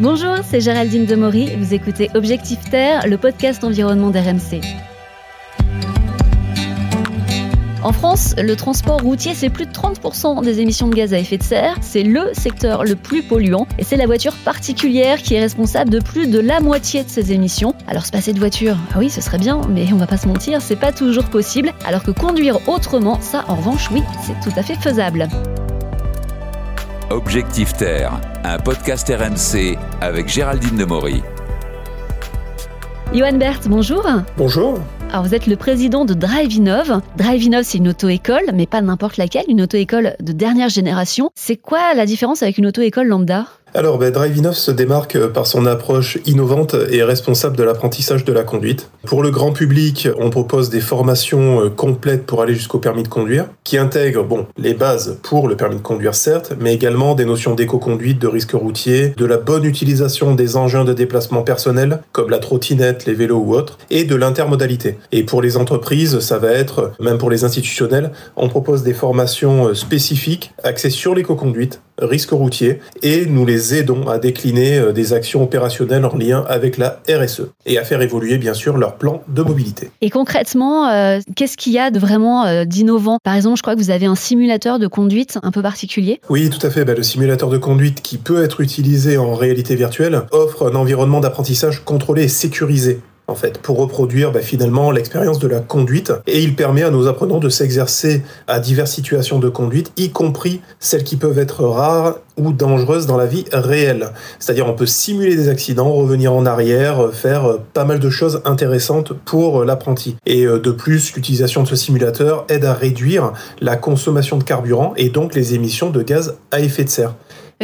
Bonjour, c'est Géraldine Demory. Vous écoutez Objectif Terre, le podcast environnement d'RMC. En France, le transport routier, c'est plus de 30% des émissions de gaz à effet de serre. C'est le secteur le plus polluant. Et c'est la voiture particulière qui est responsable de plus de la moitié de ces émissions. Alors se passer de voiture, ah oui, ce serait bien, mais on va pas se mentir, c'est pas toujours possible. Alors que conduire autrement, ça en revanche, oui, c'est tout à fait faisable. Objectif Terre, un podcast RMC avec Géraldine Demory. Johan Berthe, bonjour. Bonjour. Alors vous êtes le président de Drive Innov. Drive Innov, c'est une auto-école, mais pas n'importe laquelle, une auto-école de dernière génération. C'est quoi la différence avec une auto-école lambda? Alors, ben, Drive se démarque par son approche innovante et responsable de l'apprentissage de la conduite. Pour le grand public, on propose des formations euh, complètes pour aller jusqu'au permis de conduire, qui intègrent bon, les bases pour le permis de conduire certes, mais également des notions d'éco-conduite, de risque routier, de la bonne utilisation des engins de déplacement personnel, comme la trottinette, les vélos ou autres, et de l'intermodalité. Et pour les entreprises, ça va être, même pour les institutionnels, on propose des formations euh, spécifiques axées sur l'éco-conduite, risque routier, et nous les aidons à décliner euh, des actions opérationnelles en lien avec la RSE et à faire évoluer bien sûr leur plan de mobilité. Et concrètement, euh, qu'est-ce qu'il y a de vraiment euh, d'innovant? Par exemple, je crois que vous avez un simulateur de conduite un peu particulier. Oui, tout à fait. Bah, le simulateur de conduite qui peut être utilisé en réalité virtuelle offre un environnement d'apprentissage contrôlé et sécurisé en fait, pour reproduire bah, finalement l'expérience de la conduite. Et il permet à nos apprenants de s'exercer à diverses situations de conduite, y compris celles qui peuvent être rares ou dangereuses dans la vie réelle. C'est-à-dire on peut simuler des accidents, revenir en arrière, faire euh, pas mal de choses intéressantes pour euh, l'apprenti. Et euh, de plus, l'utilisation de ce simulateur aide à réduire la consommation de carburant et donc les émissions de gaz à effet de serre.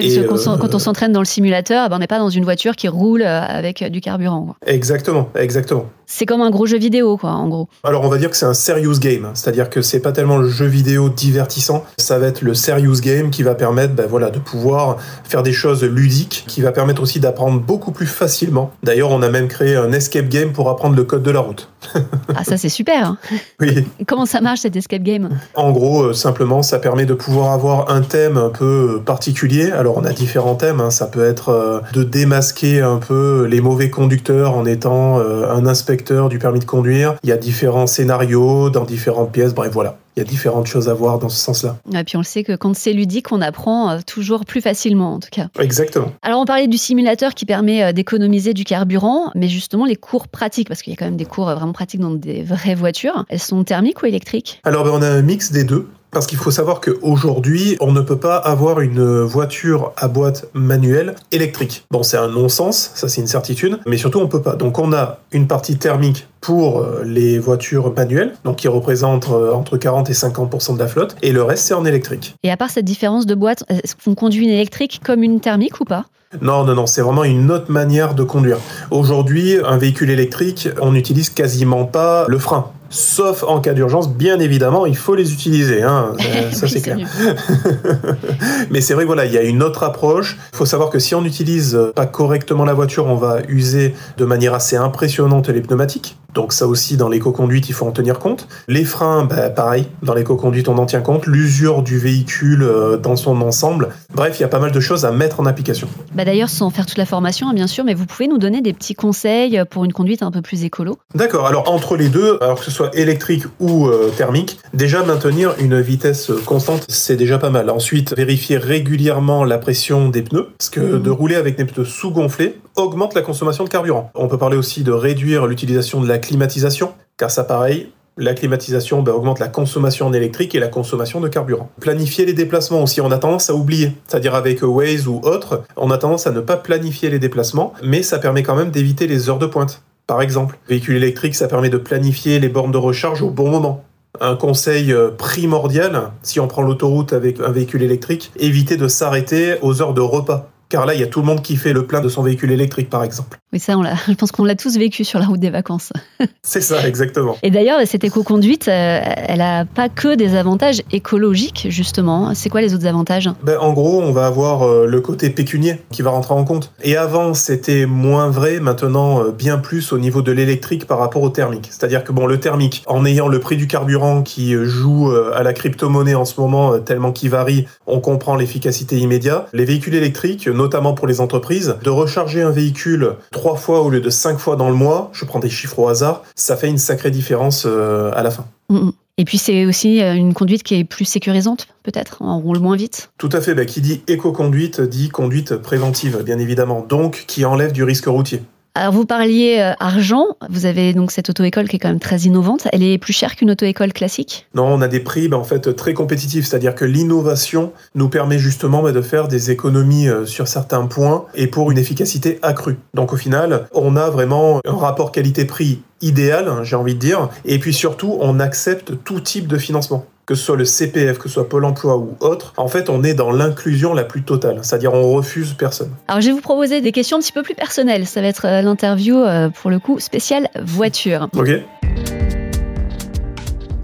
Et quand on s'entraîne dans le simulateur, eh ben, on n'est pas dans une voiture qui roule avec du carburant. Exactement, exactement. C'est comme un gros jeu vidéo, quoi, en gros. Alors, on va dire que c'est un serious game, c'est-à-dire que c'est pas tellement le jeu vidéo divertissant, ça va être le serious game qui va permettre, ben, voilà, de pouvoir faire des choses ludiques, qui va permettre aussi d'apprendre beaucoup plus facilement. D'ailleurs, on a même créé un escape game pour apprendre le code de la route. ah, ça c'est super. Hein. oui. Comment ça marche cet escape game? En gros, euh, simplement, ça permet de pouvoir avoir un thème un peu particulier. Alors, on a différents thèmes. Hein. Ça peut être euh, de démasquer un peu les mauvais conducteurs en étant euh, un inspecteur du permis de conduire. Il y a différents scénarios dans différentes pièces. Bref, voilà. Il y a différentes choses à voir dans ce sens-là. Et puis on le sait que quand c'est ludique, on apprend euh, toujours plus facilement en tout cas. Exactement. Alors on parlait du simulateur qui permet euh, d'économiser du carburant, mais justement les cours pratiques, parce qu'il y a quand même des cours euh, vraiment pratiques dans des vraies voitures, elles sont thermiques ou électriques? Alors ben, on a un mix des deux. Parce qu'il faut savoir qu'aujourd'hui, on ne peut pas avoir une voiture à boîte manuelle électrique. Bon, c'est un non-sens, ça c'est une certitude, mais surtout on peut pas. Donc on a une partie thermique pour euh, les voitures manuelles, donc qui représente euh, entre 40 et 50% de la flotte, et le reste c'est en électrique. Et à part cette différence de boîte, est-ce qu'on conduit une électrique comme une thermique ou pas? Non, non, non, c'est vraiment une autre manière de conduire. Aujourd'hui, un véhicule électrique, on n'utilise quasiment pas le frein. Sauf en cas d'urgence, bien évidemment, il faut les utiliser, hein. ça c'est clair. Mais c'est vrai voilà, il y a une autre approche. Il faut savoir que si on n'utilise pas correctement la voiture, on va user de manière assez impressionnante les pneumatiques. Donc ça aussi, dans l'éco-conduite, il faut en tenir compte. Les freins, bah, pareil, dans l'éco-conduite, on en tient compte. L'usure du véhicule euh, dans son ensemble. Bref, il y a pas mal de choses à mettre en application. Bah D'ailleurs, sans faire toute la formation, hein, bien sûr, mais vous pouvez nous donner des petits conseils pour une conduite un peu plus écolo D'accord. Alors, entre les deux, alors que ce soit électrique ou euh, thermique, déjà maintenir une vitesse constante, c'est déjà pas mal. Ensuite, vérifier régulièrement la pression des pneus, parce que mmh. de rouler avec des pneus sous-gonflés augmente la consommation de carburant. On peut parler aussi de réduire l'utilisation de la climatisation, car ça pareil, la climatisation bah, augmente la consommation en électrique et la consommation de carburant. Planifier les déplacements aussi, on a tendance à oublier. C'est-à-dire avec Waze ou autre, on a tendance à ne pas planifier les déplacements, mais ça permet quand même d'éviter les heures de pointe. Par exemple, véhicule électrique, ça permet de planifier les bornes de recharge au bon moment. Un conseil euh, primordial, si on prend l'autoroute avec un véhicule électrique, éviter de s'arrêter aux heures de repas car là, il y a tout le monde qui fait le plein de son véhicule électrique, par exemple. Oui, ça, on l'a- je pense qu'on l'a tous vécu sur la route des vacances. C'est ça, exactement. Et d'ailleurs, cette éco-conduite, euh, elle n'a pas que des avantages écologiques, justement. C'est quoi les autres avantages? Ben, en gros, on va avoir euh, le côté pécunier qui va rentrer en compte. Et avant, c'était moins vrai, maintenant euh, bien plus au niveau de l'électrique par rapport au thermique. C'est-à-dire que bon, le thermique, en ayant le prix du carburant qui joue à la crypto-monnaie en ce moment, tellement qu'il varie, on comprend l'efficacité immédiate. Les véhicules électriques, notamment pour les entreprises, de recharger un véhicule trois fois au lieu de cinq fois dans le mois, je prends des chiffres au hasard, ça fait une sacrée différence euh, à la fin. Mm, mm. Et puis, c'est aussi euh, une conduite qui est plus sécurisante, peut-être? On roule moins vite? Tout à fait, bah, qui dit éco-conduite dit conduite préventive, bien évidemment, donc qui enlève du risque routier. Alors, vous parliez euh, argent. Vous avez donc cette auto-école qui est quand même très innovante. Elle est plus chère qu'une auto-école classique? Non, on a des prix bah, en fait très compétitifs, c'est-à-dire que l'innovation nous permet justement bah, de faire des économies euh, sur certains points et pour une efficacité accrue. Donc au final, on a vraiment un rapport qualité-prix idéal, hein, j'ai envie de dire, et puis surtout, on accepte tout type de financement que ce soit le CPF, que ce soit Pôle emploi ou autre, en fait, on est dans l'inclusion la plus totale, c'est-à-dire on refuse personne. Alors, je vais vous proposer des questions un petit peu plus personnelles. Ça va être euh, l'interview, euh, pour le coup, spéciale voiture. Ok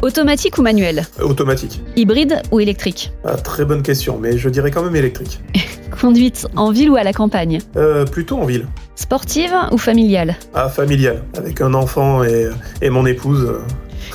Automatique ou manuel? Automatique. Hybride ou électrique? Ah, très bonne question, mais je dirais quand même électrique. Conduite en ville ou à la campagne? Euh, plutôt en ville. Sportive ou familiale? Ah, familiale, avec un enfant et, et mon épouse.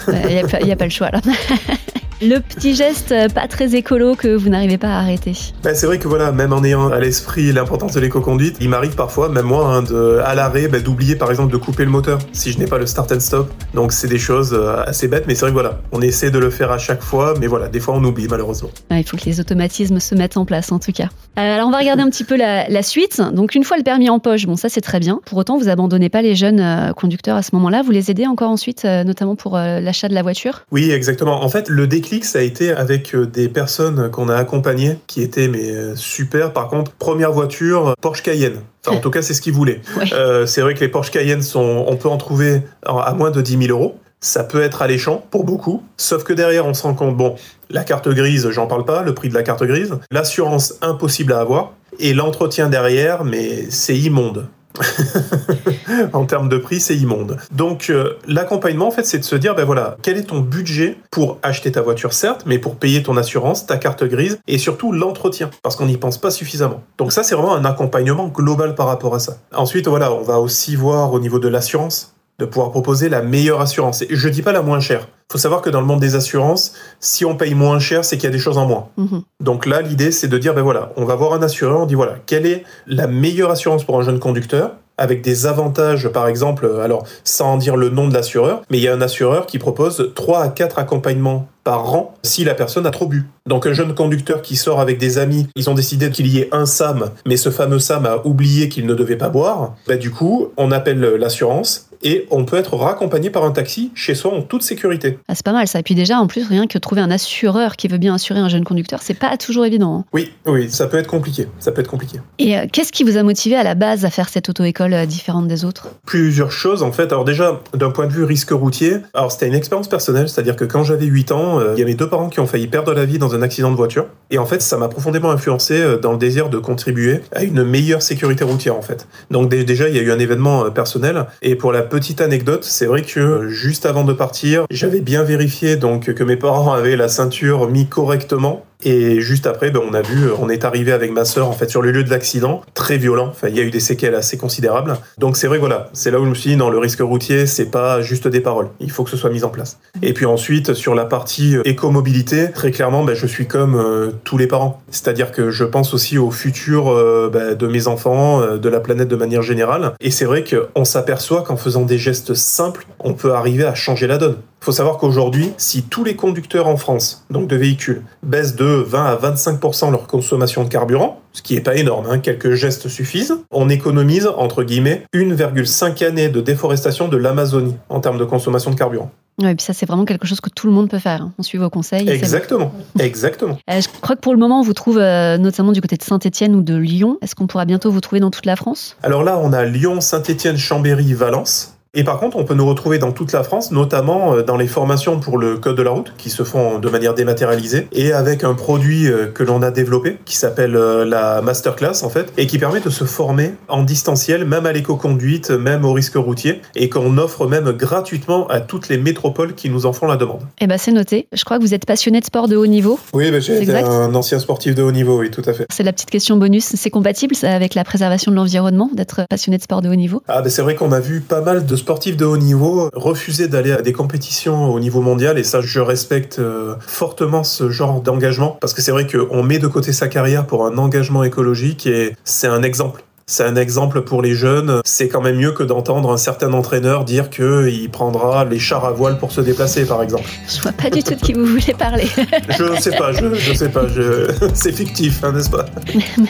Il n'y a, pas le choix là. Le petit geste pas très écolo que vous n'arrivez pas à arrêter. Ben, c'est vrai que voilà, même en ayant à l'esprit l'importance de l'éco-conduite, il m'arrive parfois, même moi, hein, de, à l'arrêt, ben, d'oublier par exemple de couper le moteur si je n'ai pas le start and stop. Donc c'est des choses euh, assez bêtes, mais c'est vrai que voilà, on essaie de le faire à chaque fois, mais voilà, des fois on oublie malheureusement. Ouais, il faut que les automatismes se mettent en place en tout cas. Euh, alors on va regarder un petit peu la, la suite. Donc une fois le permis en poche, bon ça c'est très bien. Pour autant vous abandonnez pas les jeunes euh, conducteurs à ce moment-là, vous les aidez encore ensuite, notamment pour l'achat de la voiture? Oui, exactement. En fait, le déclic, ça a été avec euh, des personnes qu'on a accompagnées, qui étaient mais euh, super. Par contre, première voiture, Porsche Cayenne. Enfin, en tout cas, c'est ce qu'ils voulaient. Ouais. Euh, c'est vrai que les Porsche Cayenne sont, on peut en trouver à moins de 10 000 euros. Ça peut être alléchant pour beaucoup, sauf que derrière, on se rend compte, bon, la carte grise, j'en parle pas, le prix de la carte grise, l'assurance impossible à avoir, et l'entretien derrière, mais c'est immonde. en termes de prix, c'est immonde. Donc euh, l'accompagnement, en fait, c'est de se dire, ben voilà, quel est ton budget pour acheter ta voiture, certes, mais pour payer ton assurance, ta carte grise, et surtout l'entretien, parce qu'on n'y pense pas suffisamment. Donc ça, c'est vraiment un accompagnement global par rapport à ça. Ensuite, voilà, on va aussi voir au niveau de l'assurance, de pouvoir proposer la meilleure assurance. Et je dis pas la moins chère. faut savoir que dans le monde des assurances, si on paye moins cher, c'est qu'il y a des choses en moins. Mhm. Donc là, l'idée, c'est de dire, ben voilà, on va voir un assureur, on dit, voilà, quelle est la meilleure assurance pour un jeune conducteur avec des avantages, par exemple, alors sans dire le nom de l'assureur, mais il y a un assureur qui propose 3 à 4 accompagnements par an si la personne a trop bu. Donc un jeune conducteur qui sort avec des amis, ils ont décidé qu'il y ait un SAM, mais ce fameux SAM a oublié qu'il ne devait pas boire, bah du coup, on appelle l'assurance et on peut être raccompagné par un taxi chez soi en toute sécurité. Ah, c'est pas mal ça. Et puis déjà, en plus, rien que trouver un assureur qui veut bien assurer un jeune conducteur, c'est pas toujours évident. hein. Oui, oui, ça peut être compliqué, ça peut être compliqué. Et euh, qu'est-ce qui vous a motivé à la base à faire cette auto-école euh, différente des autres? Plusieurs choses en fait. Alors déjà, d'un point de vue risque routier, alors c'était une expérience personnelle, c'est-à-dire que quand j'avais 8 ans, euh, il y a mes deux parents qui ont failli perdre la vie dans un accident de voiture. Et en fait, ça m'a profondément influencé dans le désir de contribuer à une meilleure sécurité routière en fait. Donc dé- déjà, il y a eu un événement personnel. Et pour la petite anecdote, c'est vrai que euh, juste avant de partir, j'avais bien vérifié donc que mes parents avaient la ceinture mis correctement. Et juste après, ben, on a vu, on est arrivé avec ma sœur en fait sur le lieu de l'accident, très violent. Enfin, il y a eu des séquelles assez considérables. Donc c'est vrai, voilà, c'est là où je me suis dit, non, le risque routier, c'est pas juste des paroles. Il faut que ce soit mis en place. Et puis ensuite, sur la partie euh, écomobilité, très clairement, ben, je suis comme euh, tous les parents. C'est-à-dire que je pense aussi au futur euh, ben, de mes enfants, euh, de la planète de manière générale. Et c'est vrai qu'on s'aperçoit qu'en faisant des gestes simples, on peut arriver à changer la donne. Il faut savoir qu'aujourd'hui, si tous les conducteurs en France, donc de véhicules, baissent de 20 à 25% leur consommation de carburant, ce qui est pas énorme, hein, quelques gestes suffisent, on économise, entre guillemets, 1,5 année de déforestation de l'Amazonie en termes de consommation de carburant. Ouais, et puis ça, c'est vraiment quelque chose que tout le monde peut faire. hein. On suit vos conseils. bon. Exactement, exactement. Euh, je crois que pour le moment, on vous trouve euh, notamment du côté de Saint-Etienne ou de Lyon. Est-ce qu'on pourra bientôt vous trouver dans toute la France? Alors là, on a Lyon, Saint-Étienne, Chambéry, Valence. Et par contre, on peut nous retrouver dans toute la France, notamment euh, dans les formations pour le code de la route, qui se font de manière dématérialisée, et avec un produit euh, que l'on a développé, qui s'appelle euh, la Masterclass, en fait, et qui permet de se former en distanciel, même à l'éco-conduite, même au risque routier, et qu'on offre même gratuitement à toutes les métropoles qui nous en font la demande. Eh ben, c'est noté. Je crois que vous êtes passionné de sport de haut niveau. Oui, ben, j'ai été un ancien sportif de haut niveau, oui, tout à fait. C'est la petite question bonus. C'est compatible avec la préservation de l'environnement, d'être passionné de sport de haut niveau? Ah, ben, c'est vrai qu'on a vu pas mal de sportifs de haut niveau refuser d'aller à des compétitions au niveau mondial, et ça, je respecte euh, fortement ce genre d'engagement, parce que c'est vrai qu'on met de côté sa carrière pour un engagement écologique, et c'est un exemple. C'est un exemple pour les jeunes. C'est quand même mieux que d'entendre un certain entraîneur dire qu'il prendra les chars à voile pour se déplacer, par exemple. Je vois pas du tout de qui vous voulez parler. je ne sais pas, je ne sais pas. Je... C'est fictif, hein, n'est-ce pas?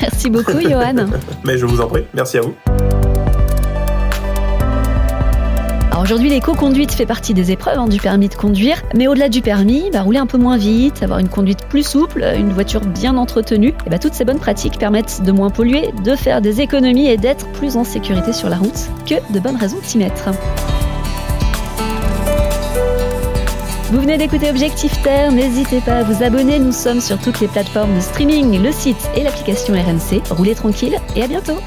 Merci beaucoup, Johan. Mais je vous en prie. Merci à vous. Aujourd'hui, l'éco-conduite fait partie des épreuves hein, du permis de conduire, mais au-delà du permis, bah, rouler un peu moins vite, avoir une conduite plus souple, une voiture bien entretenue, et bah, toutes ces bonnes pratiques permettent de moins polluer, de faire des économies et d'être plus en sécurité sur la route. Que de bonnes raisons de s'y mettre. Vous venez d'écouter Objectif Terre, n'hésitez pas à vous abonner, nous sommes sur toutes les plateformes de streaming, le site et l'application RMC. Roulez tranquille et à bientôt